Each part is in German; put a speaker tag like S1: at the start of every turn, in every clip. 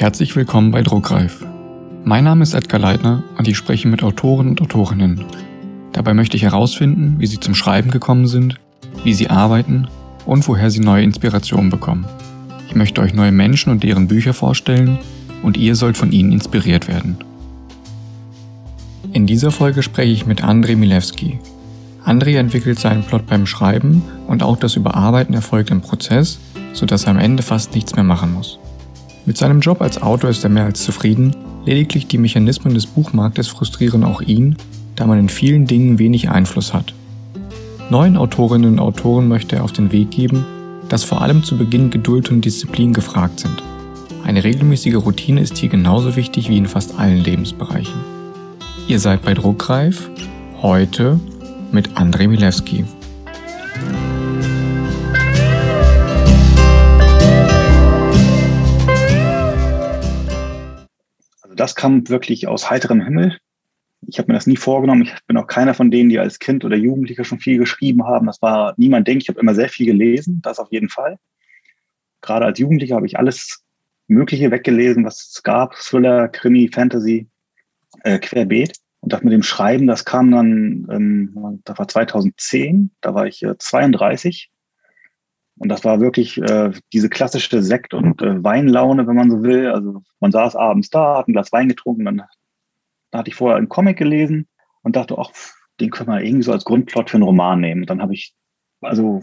S1: Herzlich willkommen bei Druckreif. Mein Name ist Edgar Leitner und ich spreche mit Autoren und Autorinnen. Dabei möchte ich herausfinden, wie sie zum Schreiben gekommen sind, wie sie arbeiten und woher sie neue Inspirationen bekommen. Ich möchte euch neue Menschen und deren Bücher vorstellen und ihr sollt von ihnen inspiriert werden. In dieser Folge spreche ich mit Andrei Milewski. Andrei entwickelt seinen Plot beim Schreiben und auch das Überarbeiten erfolgt im Prozess, sodass er am Ende fast nichts mehr machen muss. Mit seinem Job als Autor ist er mehr als zufrieden, lediglich die Mechanismen des Buchmarktes frustrieren auch ihn, da man in vielen Dingen wenig Einfluss hat. Neuen Autorinnen und Autoren möchte er auf den Weg geben, dass vor allem zu Beginn Geduld und Disziplin gefragt sind. Eine regelmäßige Routine ist hier genauso wichtig wie in fast allen Lebensbereichen. Ihr seid bei Druckreif, heute mit Andrei Milewski.
S2: Das kam wirklich aus heiterem Himmel. Ich habe mir das nie vorgenommen. Ich bin auch keiner von denen, die als Kind oder Jugendlicher schon viel geschrieben haben. Das war niemand denkt. Ich habe immer sehr viel gelesen, das auf jeden Fall. Gerade als Jugendlicher habe ich alles Mögliche weggelesen, was es gab. Thriller, Krimi, Fantasy, äh, querbeet. Und das mit dem Schreiben, das kam dann, ähm, das war 2010, da war ich äh, 32 und das war wirklich äh, diese klassische Sekt- und äh, Weinlaune, wenn man so will. Also man saß abends da, hat ein Glas Wein getrunken, dann da hatte ich vorher einen Comic gelesen und dachte, ach, den können wir irgendwie so als Grundplot für einen Roman nehmen. Und dann habe ich also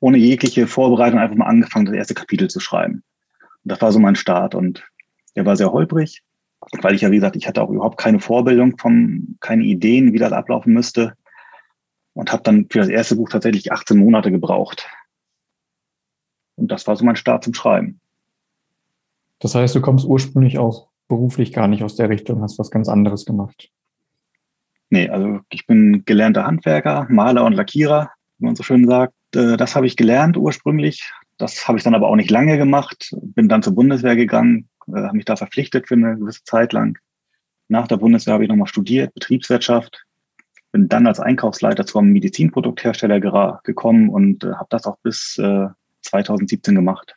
S2: ohne jegliche Vorbereitung einfach mal angefangen, das erste Kapitel zu schreiben. Und das war so mein Start und der war sehr holprig, weil ich ja, wie gesagt, ich hatte auch überhaupt keine Vorbildung von, keine Ideen, wie das ablaufen müsste und habe dann für das erste Buch tatsächlich 18 Monate gebraucht. Und das war so mein Start zum Schreiben.
S1: Das heißt, du kommst ursprünglich auch beruflich gar nicht aus der Richtung, hast was ganz anderes gemacht.
S2: Nee, also ich bin gelernter Handwerker, Maler und Lackierer, wie man so schön sagt. Äh, das habe ich gelernt ursprünglich. Das habe ich dann aber auch nicht lange gemacht. Bin dann zur Bundeswehr gegangen, äh, habe mich da verpflichtet für eine gewisse Zeit lang. Nach der Bundeswehr habe ich nochmal studiert, Betriebswirtschaft. Bin dann als Einkaufsleiter zum Medizinprodukthersteller gekommen und äh, habe das auch bis 2017 gemacht.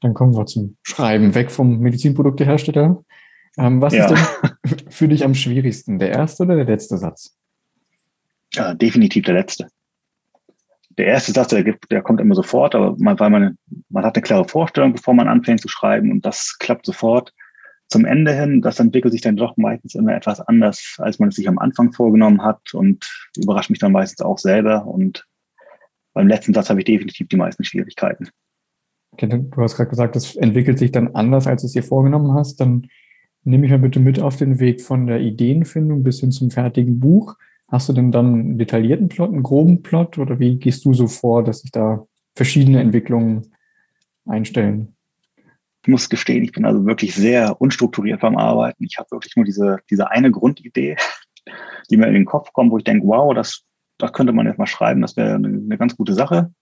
S1: Dann kommen wir zum Schreiben, weg vom Medizinproduktehersteller. Ähm, was ja. ist denn für dich am schwierigsten, der erste oder der letzte Satz?
S2: Ja, definitiv der letzte. Der erste Satz, der, gibt, der kommt immer sofort, aber man, weil man, man hat eine klare Vorstellung, bevor man anfängt zu schreiben und das klappt sofort. Zum Ende hin, das entwickelt sich dann doch meistens immer etwas anders, als man es sich am Anfang vorgenommen hat und überrascht mich dann meistens auch selber und beim letzten Satz habe ich definitiv die meisten Schwierigkeiten.
S1: Okay, du hast gerade gesagt, das entwickelt sich dann anders, als du es dir vorgenommen hast. Dann nehme ich mal bitte mit auf den Weg von der Ideenfindung bis hin zum fertigen Buch. Hast du denn dann einen detaillierten Plot, einen groben Plot oder wie gehst du so vor, dass sich da verschiedene Entwicklungen einstellen?
S2: Ich muss gestehen, ich bin also wirklich sehr unstrukturiert beim Arbeiten. Ich habe wirklich nur diese, diese eine Grundidee, die mir in den Kopf kommt, wo ich denke, wow, das da könnte man jetzt mal schreiben, das wäre eine, eine, ganz gute Sache.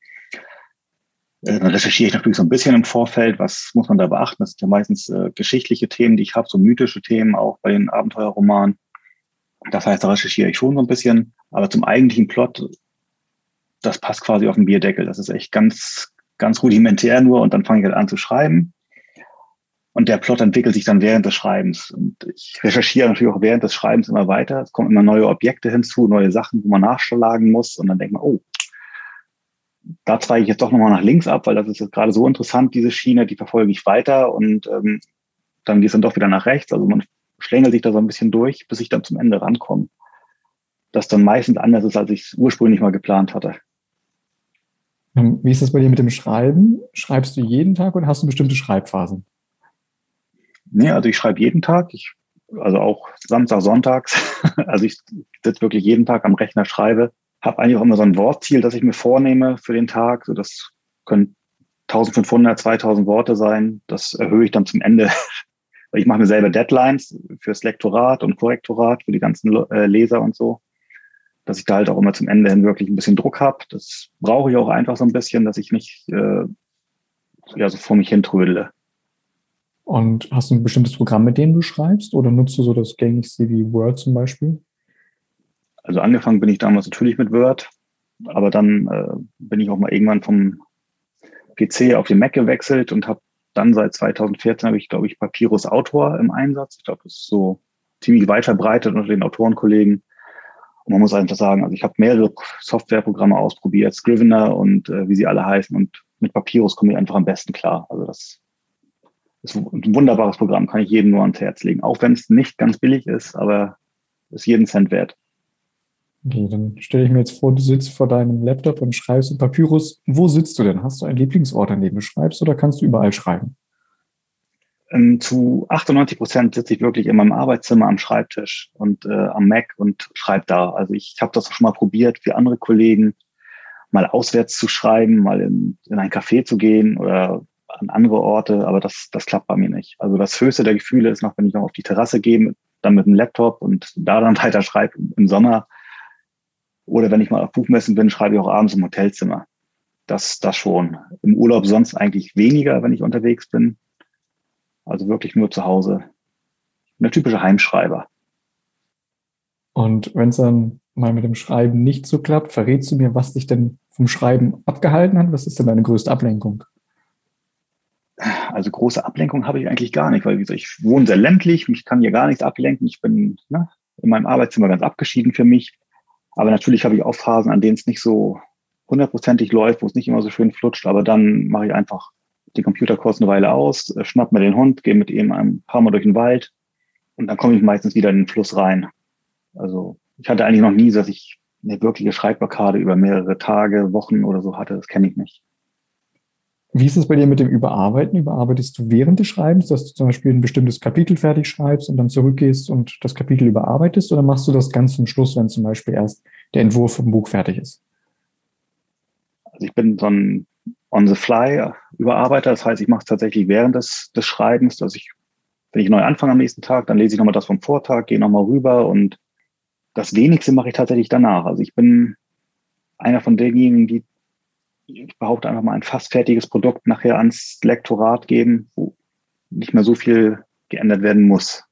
S2: Äh, dann recherchiere ich natürlich so ein bisschen im Vorfeld, was muss man da beachten. Das sind ja meistens äh, geschichtliche Themen, die ich habe, so mythische Themen auch bei den Abenteuerromanen. Das heißt, da recherchiere ich schon so ein bisschen. Aber zum eigentlichen Plot, das passt quasi auf den Bierdeckel. Das ist echt ganz, ganz rudimentär nur und dann fange ich halt an zu schreiben. Und der Plot entwickelt sich dann während des Schreibens. Und ich recherchiere natürlich auch während des Schreibens immer weiter. Es kommen immer neue Objekte hinzu, neue Sachen, wo man nachschlagen muss. Und dann denkt man, oh, da zweige ich jetzt doch nochmal nach links ab, weil das ist jetzt gerade so interessant, diese Schiene, die verfolge ich weiter. Und ähm, dann geht es dann doch wieder nach rechts. Also man schlängelt sich da so ein bisschen durch, bis ich dann zum Ende rankomme. Das dann meistens anders ist, als ich es ursprünglich mal geplant hatte.
S1: Ähm, wie ist das bei dir mit dem Schreiben? Schreibst du jeden Tag oder hast du bestimmte Schreibphasen?
S2: Nee, also ich schreibe jeden Tag. Ich, also auch Samstag, Sonntags. also ich sitze wirklich jeden Tag am Rechner, schreibe. Habe eigentlich auch immer so ein Wortziel, das ich mir vornehme für den Tag. So das können 1500, 2000 Worte sein. Das erhöhe ich dann zum Ende. Ich mache mir selber Deadlines fürs Lektorat und Korrektorat für die ganzen äh, Leser und so, dass ich da halt auch immer zum Ende hin wirklich ein bisschen Druck habe. Das brauche ich auch einfach so ein bisschen, dass ich nicht äh, ja, so vor mich hin trödele.
S1: Und hast du ein bestimmtes Programm, mit dem du schreibst oder nutzt du so das gängigste wie Word zum Beispiel?
S2: Also angefangen bin ich damals natürlich mit Word, aber dann äh, bin ich auch mal irgendwann vom PC auf den Mac gewechselt und habe dann seit 2014 habe ich, glaube ich, Papyrus Autor im Einsatz. Ich glaube, das ist so ziemlich weit verbreitet unter den Autorenkollegen. Und man muss einfach sagen, also ich habe mehrere Softwareprogramme ausprobiert, Scrivener und äh, wie sie alle heißen. Und mit Papyrus komme ich einfach am besten klar. Also das ist ein wunderbares Programm, kann ich jedem nur ans Herz legen. Auch wenn es nicht ganz billig ist, aber ist jeden Cent wert.
S1: Okay, dann stelle ich mir jetzt vor, du sitzt vor deinem Laptop und schreibst in Papyrus. Wo sitzt du denn? Hast du einen Lieblingsort, an dem du schreibst oder kannst du überall schreiben?
S2: Ähm, zu 98 Prozent sitze ich wirklich in meinem Arbeitszimmer am Schreibtisch und äh, am Mac und schreibe da. Also ich habe das schon mal probiert, wie andere Kollegen, mal auswärts zu schreiben, mal in, in ein Café zu gehen oder an andere Orte, aber das, das klappt bei mir nicht. Also das höchste der Gefühle ist noch, wenn ich noch auf die Terrasse gehe, dann mit dem Laptop und da dann weiter schreibe im Sommer. Oder wenn ich mal auf Buchmessen bin, schreibe ich auch abends im Hotelzimmer. Das, das schon. Im Urlaub sonst eigentlich weniger, wenn ich unterwegs bin. Also wirklich nur zu Hause. Eine typische Heimschreiber.
S1: Und wenn es dann mal mit dem Schreiben nicht so klappt, verrätst du mir, was dich denn vom Schreiben abgehalten hat? Was ist denn deine größte Ablenkung?
S2: Also große Ablenkung habe ich eigentlich gar nicht, weil wie gesagt, ich wohne sehr ländlich, mich kann hier gar nichts ablenken. Ich bin ne, in meinem Arbeitszimmer ganz abgeschieden für mich. Aber natürlich habe ich auch Phasen, an denen es nicht so hundertprozentig läuft, wo es nicht immer so schön flutscht. Aber dann mache ich einfach den Computer kurz eine Weile aus, äh, schnapp mir den Hund, gehe mit ihm ein paar Mal durch den Wald und dann komme ich meistens wieder in den Fluss rein. Also ich hatte eigentlich noch nie, dass ich eine wirkliche Schreibblockade über mehrere Tage, Wochen oder so hatte. Das kenne ich nicht.
S1: Wie ist es bei dir mit dem Überarbeiten? Überarbeitest du während des Schreibens, dass du zum Beispiel ein bestimmtes Kapitel fertig schreibst und dann zurückgehst und das Kapitel überarbeitest? Oder machst du das ganz zum Schluss, wenn zum Beispiel erst der Entwurf vom Buch fertig ist?
S2: Also ich bin so ein On-the-Fly-Überarbeiter. Das heißt, ich mache es tatsächlich während des, des Schreibens, dass ich, wenn ich neu anfange am nächsten Tag, dann lese ich nochmal das vom Vortag, gehe nochmal rüber und das wenigste mache ich tatsächlich danach. Also ich bin einer von denjenigen, die ich behaupte einfach mal ein fast fertiges Produkt nachher ans Lektorat geben, wo nicht mehr so viel geändert werden muss.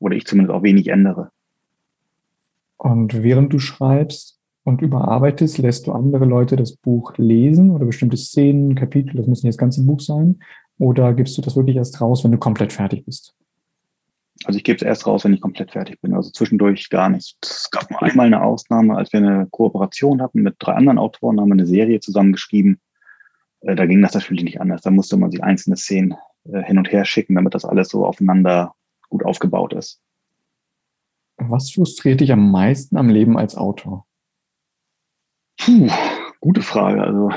S2: Oder ich zumindest auch wenig ändere.
S1: Und während du schreibst und überarbeitest, lässt du andere Leute das Buch lesen oder bestimmte Szenen, Kapitel, das muss nicht das ganze Buch sein, oder gibst du das wirklich erst raus, wenn du komplett fertig bist?
S2: Also ich gebe es erst raus, wenn ich komplett fertig bin. Also zwischendurch gar nicht. Es gab nur einmal eine Ausnahme, als wir eine Kooperation hatten mit drei anderen Autoren, haben wir eine Serie zusammengeschrieben. Äh, da ging das natürlich nicht anders. Da musste man sich einzelne Szenen äh, hin und her schicken, damit das alles so aufeinander gut aufgebaut ist.
S1: Was frustriert dich am meisten am Leben als Autor?
S2: Puh, gute Frage. Also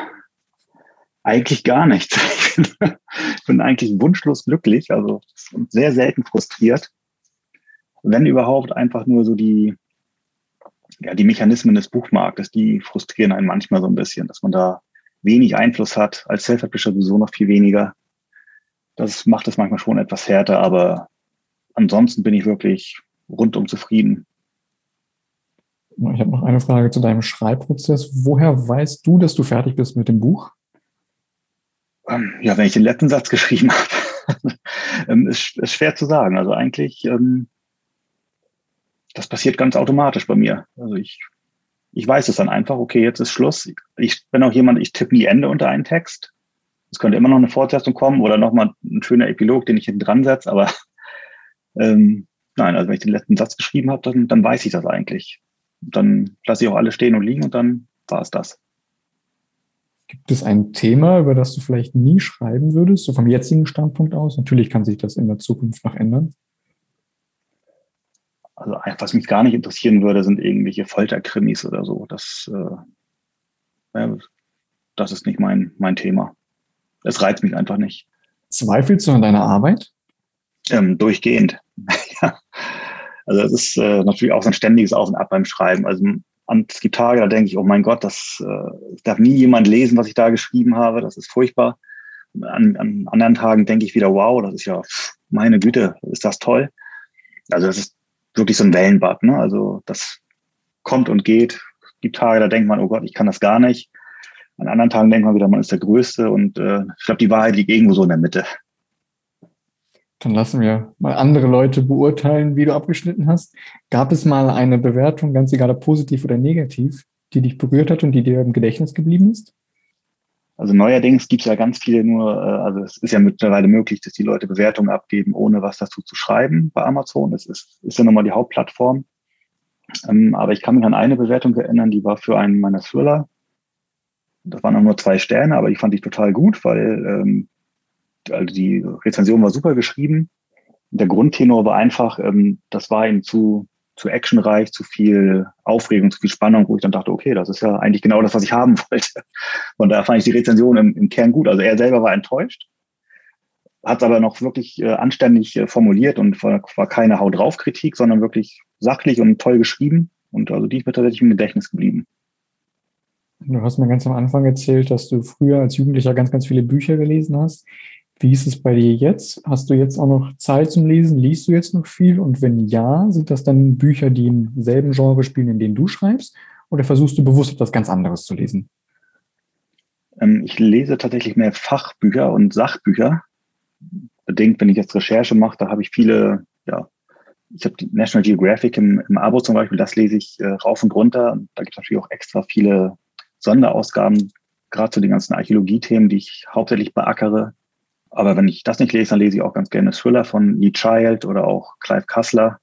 S2: eigentlich gar nichts. Ich bin, eigentlich wunschlos glücklich, also sehr selten frustriert. Wenn überhaupt einfach nur so die, ja, die Mechanismen des Buchmarktes, die frustrieren einen manchmal so ein bisschen, dass man da wenig Einfluss hat, als Self-Publisher sowieso noch viel weniger. Das macht es manchmal schon etwas härter, aber ansonsten bin ich wirklich rundum zufrieden.
S1: Ich habe noch eine Frage zu deinem Schreibprozess. Woher weißt du, dass du fertig bist mit dem Buch?
S2: Ähm, ja, wenn ich den letzten Satz geschrieben habe, ähm, ist, ist schwer zu sagen. Also eigentlich, ähm, das passiert ganz automatisch bei mir. Also ich, ich weiß es dann einfach, okay, jetzt ist Schluss. Ich bin auch jemand, ich tippe nie Ende unter einen Text. Es könnte immer noch eine Fortsetzung kommen oder nochmal ein schöner Epilog, den ich hinten dran setze, aber ähm, nein, also wenn ich den letzten Satz geschrieben habe, dann, dann weiß ich das eigentlich. Dann lasse ich auch alle stehen und liegen und dann war es das.
S1: Gibt es ein Thema, über das du vielleicht nie schreiben würdest, so vom jetzigen Standpunkt aus? Natürlich kann sich das in der Zukunft noch ändern.
S2: Also was mich gar nicht interessieren würde, sind irgendwelche Folterkrimis oder so. Das, äh, das ist nicht mein, mein Thema. Es reizt mich einfach nicht.
S1: Zweifelst du an deiner Arbeit?
S2: Ähm, durchgehend. ja. Also es ist äh, natürlich auch so ein ständiges Auf und Ab beim Schreiben. Also und es gibt Tage, da denke ich, oh mein Gott, das äh, darf nie jemand lesen, was ich da geschrieben habe. Das ist furchtbar. An, an anderen Tagen denke ich wieder, wow, das ist ja, meine Güte, ist das toll. Also das ist wirklich so ein Wellenbad. Ne? Also das kommt und geht. Es gibt Tage, da denkt man, oh Gott, ich kann das gar nicht. An anderen Tagen denkt man wieder, man ist der Größte. Und äh, ich glaube, die Wahrheit liegt irgendwo so in der Mitte.
S1: Dann lassen wir mal andere Leute beurteilen, wie du abgeschnitten hast. Gab es mal eine Bewertung, ganz egal ob positiv oder negativ, die dich berührt hat und die dir im Gedächtnis geblieben ist?
S2: Also neuerdings gibt es ja ganz viele nur, äh, also es ist ja mittlerweile möglich, dass die Leute Bewertungen abgeben, ohne was dazu zu schreiben bei Amazon. Das ist, ist ja nochmal die Hauptplattform. Ähm, aber ich kann mich an eine Bewertung erinnern, die war für einen meiner Thriller. Das waren auch nur zwei Sterne, aber die fand ich total gut, weil ähm, also die Rezension war super geschrieben. Der Grundtenor war einfach, ähm, das war ihm zu, zu actionreich, zu viel Aufregung, zu viel Spannung, wo ich dann dachte, okay, das ist ja eigentlich genau das, was ich haben wollte. Von daher fand ich die Rezension im, im Kern gut. Also er selber war enttäuscht, hat aber noch wirklich äh, anständig äh, formuliert und war, war keine Haut drauf Kritik, sondern wirklich sachlich und toll geschrieben. Und also die ist mir tatsächlich im Gedächtnis geblieben.
S1: Du hast mir ganz am Anfang erzählt, dass du früher als Jugendlicher ganz, ganz viele Bücher gelesen hast. Wie ist es bei dir jetzt? Hast du jetzt auch noch Zeit zum Lesen? Liest du jetzt noch viel? Und wenn ja, sind das dann Bücher, die im selben Genre spielen, in denen du schreibst? Oder versuchst du bewusst etwas ganz anderes zu lesen?
S2: Ähm, ich lese tatsächlich mehr Fachbücher und Sachbücher. Bedingt, wenn ich jetzt Recherche mache, da habe ich viele, ja, ich habe die National Geographic im, im Abo zum Beispiel, das lese ich äh, rauf und runter. Da gibt es natürlich auch extra viele Sonderausgaben, gerade zu den ganzen Archäologie-Themen, die ich hauptsächlich beackere. Aber wenn ich das nicht lese, dann lese ich auch ganz gerne Thriller von Lee Child oder auch Clive Cussler.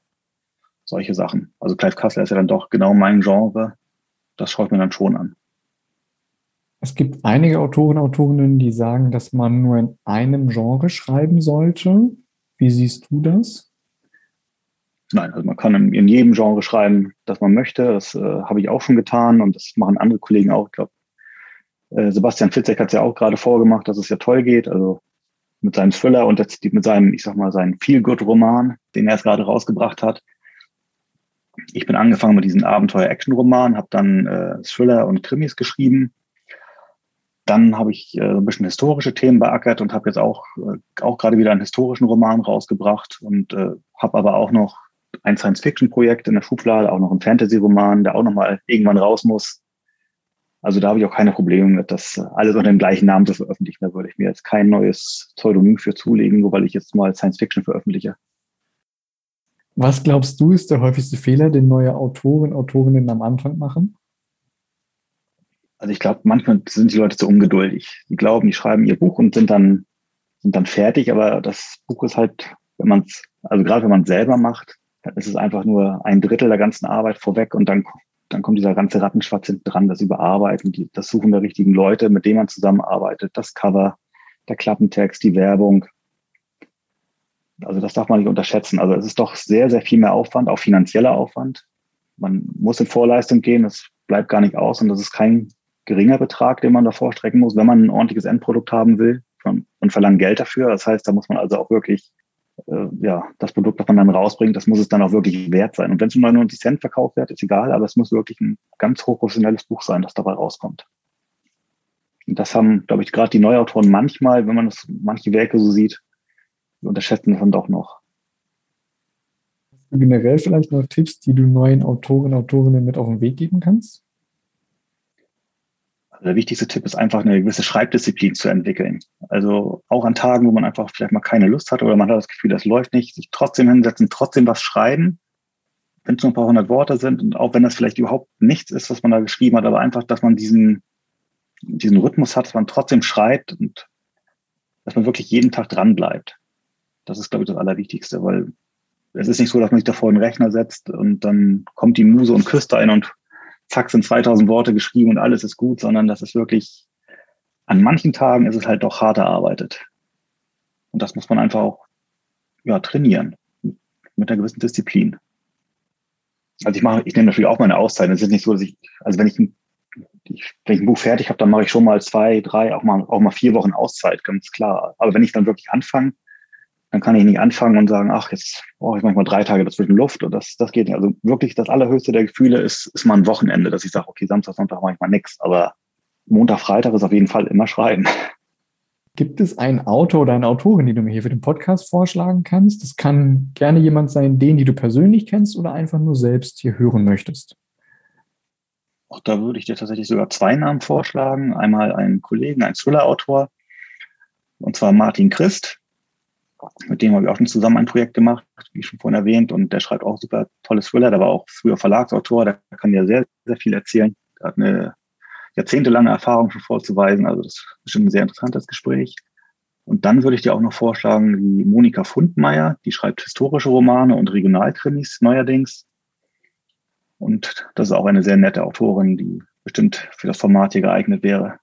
S2: Solche Sachen. Also Clive Cussler ist ja dann doch genau mein Genre. Das schaut mir dann schon an.
S1: Es gibt einige Autoren, Autorinnen, die sagen, dass man nur in einem Genre schreiben sollte. Wie siehst du das?
S2: Nein, also man kann in, in jedem Genre schreiben, das man möchte. Das äh, habe ich auch schon getan und das machen andere Kollegen auch. Ich glaube, äh, Sebastian Fitzek hat es ja auch gerade vorgemacht, dass es ja toll geht. Also mit seinem Thriller und mit seinem, ich sag mal, seinem Feel-Good-Roman, den er jetzt gerade rausgebracht hat. Ich bin angefangen mit diesem Abenteuer-Action-Roman, habe dann äh, Thriller und Krimis geschrieben. Dann habe ich äh, ein bisschen historische Themen beackert und habe jetzt auch, äh, auch gerade wieder einen historischen Roman rausgebracht und äh, habe aber auch noch ein Science-Fiction-Projekt in der Schublade, auch noch ein Fantasy-Roman, der auch nochmal irgendwann raus muss. Also da habe ich auch keine Probleme mit, das alles unter dem gleichen Namen zu veröffentlichen. Da würde ich mir jetzt kein neues Pseudonym für zulegen, nur weil ich jetzt mal Science Fiction veröffentliche.
S1: Was glaubst du, ist der häufigste Fehler, den neue Autoren, Autorinnen am Anfang machen?
S2: Also ich glaube, manchmal sind die Leute zu ungeduldig. Die glauben, die schreiben ihr Buch und sind dann, sind dann fertig, aber das Buch ist halt, wenn man es, also gerade wenn man es selber macht, dann ist es einfach nur ein Drittel der ganzen Arbeit vorweg und dann dann kommt dieser ganze Rattenschwarz hinten dran, das Überarbeiten, die, das Suchen der richtigen Leute, mit denen man zusammenarbeitet, das Cover, der Klappentext, die Werbung. Also das darf man nicht unterschätzen. Also es ist doch sehr, sehr viel mehr Aufwand, auch finanzieller Aufwand. Man muss in Vorleistung gehen, das bleibt gar nicht aus und das ist kein geringer Betrag, den man da vorstrecken muss, wenn man ein ordentliches Endprodukt haben will und verlangt Geld dafür. Das heißt, da muss man also auch wirklich ja, das Produkt, das man dann rausbringt, das muss es dann auch wirklich wert sein. Und wenn es um 99 Cent verkauft wird, ist egal, aber es muss wirklich ein ganz hochprofessionelles Buch sein, das dabei rauskommt. Und das haben, glaube ich, gerade die Neuautoren manchmal, wenn man das, manche Werke so sieht, unterschätzen das dann doch noch.
S1: Generell vielleicht noch Tipps, die du neuen Autoren, Autorinnen mit auf den Weg geben kannst?
S2: Der wichtigste Tipp ist einfach eine gewisse Schreibdisziplin zu entwickeln. Also auch an Tagen, wo man einfach vielleicht mal keine Lust hat oder man hat das Gefühl, das läuft nicht, sich trotzdem hinsetzen, trotzdem was schreiben, wenn es nur ein paar hundert Worte sind und auch wenn das vielleicht überhaupt nichts ist, was man da geschrieben hat, aber einfach, dass man diesen, diesen Rhythmus hat, dass man trotzdem schreibt und dass man wirklich jeden Tag dran bleibt. Das ist, glaube ich, das Allerwichtigste, weil es ist nicht so, dass man sich da vor den Rechner setzt und dann kommt die Muse und küsst einen und zack, sind 2000 Worte geschrieben und alles ist gut, sondern das ist wirklich, an manchen Tagen ist es halt doch hart erarbeitet. Und das muss man einfach auch ja, trainieren mit einer gewissen Disziplin. Also ich mache, ich nehme natürlich auch meine Auszeit. Es ist nicht so, dass ich, also wenn ich ein, ich, wenn ich ein Buch fertig habe, dann mache ich schon mal zwei, drei, auch mal, auch mal vier Wochen Auszeit, ganz klar. Aber wenn ich dann wirklich anfange, dann kann ich nicht anfangen und sagen, ach, jetzt brauche ich manchmal drei Tage dazwischen Luft und das, das geht nicht. Also wirklich das allerhöchste der Gefühle ist, ist mal ein Wochenende, dass ich sage, okay, Samstag, Sonntag mache ich mal nichts, aber Montag, Freitag ist auf jeden Fall immer schreiben.
S1: Gibt es einen Autor oder eine Autorin, die du mir hier für den Podcast vorschlagen kannst? Das kann gerne jemand sein, den, die du persönlich kennst oder einfach nur selbst hier hören möchtest.
S2: Auch da würde ich dir tatsächlich sogar zwei Namen vorschlagen. Einmal einen Kollegen, einen Thriller-Autor, und zwar Martin Christ. Mit dem habe ich auch schon zusammen ein Projekt gemacht, wie schon vorhin erwähnt, und der schreibt auch super tolle Thriller. Der war auch früher Verlagsautor, der kann ja sehr, sehr viel erzählen. Der hat eine, jahrzehntelange Erfahrung schon vorzuweisen. Also das ist bestimmt ein sehr interessantes Gespräch. Und dann würde ich dir auch noch vorschlagen, die Monika Fundmeier, die schreibt historische Romane und Regionalkrimis neuerdings. Und das ist auch eine sehr nette Autorin, die bestimmt für das Format hier geeignet wäre.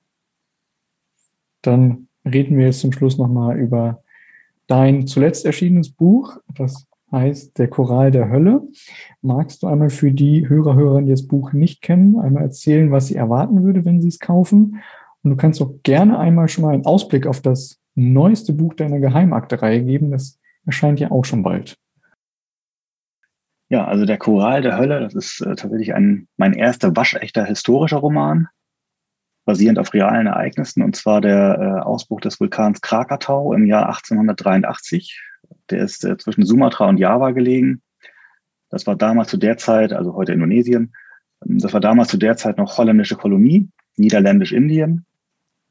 S1: Dann reden wir jetzt zum Schluss nochmal über dein zuletzt erschienenes Buch. Das heißt Der Choral der Hölle. Magst du einmal für die Hörer, Hörerinnen, die das Buch nicht kennen, einmal erzählen, was sie erwarten würde, wenn sie es kaufen? Und du kannst auch gerne einmal schon mal einen Ausblick auf das neueste Buch deiner Geheimakte-Reihe geben. Das erscheint ja auch schon bald.
S2: Ja, also der Choral der Hölle, das ist äh, tatsächlich ein, mein erster waschechter historischer Roman, basierend auf realen Ereignissen, und zwar der äh, Ausbruch des Vulkans Krakatau im Jahr 1883. Der ist äh, zwischen Sumatra und Java gelegen. Das war damals zu der Zeit, also heute Indonesien, ähm, das war damals zu der Zeit noch holländische Kolonie, niederländisch-Indien.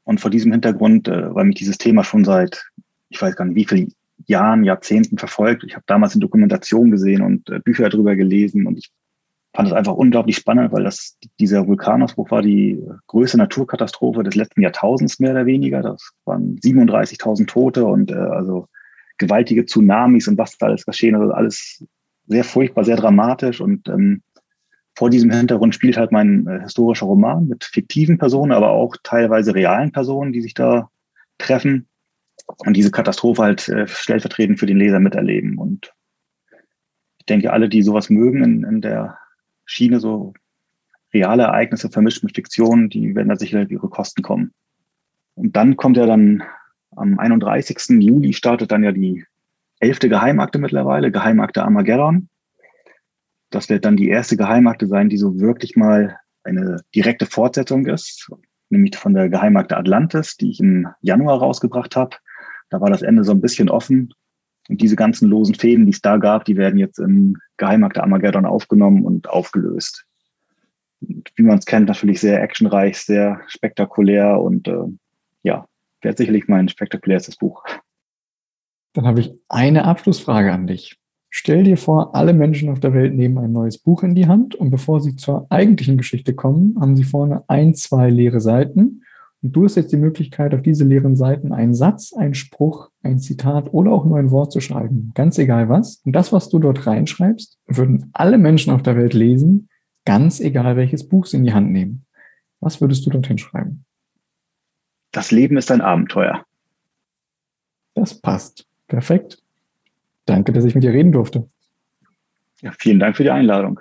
S2: Und vor diesem Hintergrund, äh, weil mich dieses Thema schon seit, ich weiß gar nicht wie viele Jahren, Jahrzehnten verfolgt. Ich habe damals eine Dokumentation gesehen und äh, Bücher darüber gelesen und ich fand es einfach unglaublich spannend, weil das dieser Vulkanausbruch war die größte Naturkatastrophe des letzten Jahrtausends mehr oder weniger. Das waren 37.000 Tote und äh, also gewaltige Tsunamis und was da alles geschehen, also alles sehr furchtbar, sehr dramatisch und ähm, vor diesem Hintergrund spielt halt mein äh, historischer Roman mit fiktiven Personen, aber auch teilweise realen Personen, die sich da treffen und diese Katastrophe halt äh, stellvertretend für den Leser miterleben. Und ich denke, alle, die sowas mögen in, in der Schiene, so reale Ereignisse vermischt mit Fiktion, die werden da sicher ihre Kosten kommen. Und dann kommt ja dann am 31. Juli startet dann ja die elfte Geheimakte mittlerweile, Geheimakte Armageddon. Das wird dann die erste Geheimakte sein, die so wirklich mal eine direkte Fortsetzung ist, nämlich von der Geheimakte Atlantis, die ich im Januar rausgebracht habe. Da war das Ende so ein bisschen offen. Und diese ganzen losen Fäden, die es da gab, die werden jetzt im Geheimakte Armageddon aufgenommen und aufgelöst. Und wie man es kennt, natürlich sehr actionreich, sehr spektakulär und äh, ja, wird sicherlich mein spektakulärstes Buch.
S1: Dann habe ich eine Abschlussfrage an dich. Stell dir vor, alle Menschen auf der Welt nehmen ein neues Buch in die Hand und bevor sie zur eigentlichen Geschichte kommen, haben sie vorne ein, zwei leere Seiten. Und du hast jetzt die Möglichkeit, auf diese leeren Seiten einen Satz, einen Spruch, ein Zitat oder auch nur ein Wort zu schreiben. Ganz egal was. Und das, was du dort reinschreibst, würden alle Menschen auf der Welt lesen, ganz egal welches Buch sie in die Hand nehmen. Was würdest du dorthin schreiben?
S2: Das Leben ist ein Abenteuer.
S1: Das passt. Perfekt. Danke, dass ich mit dir reden durfte.
S2: Ja, vielen Dank für die Einladung.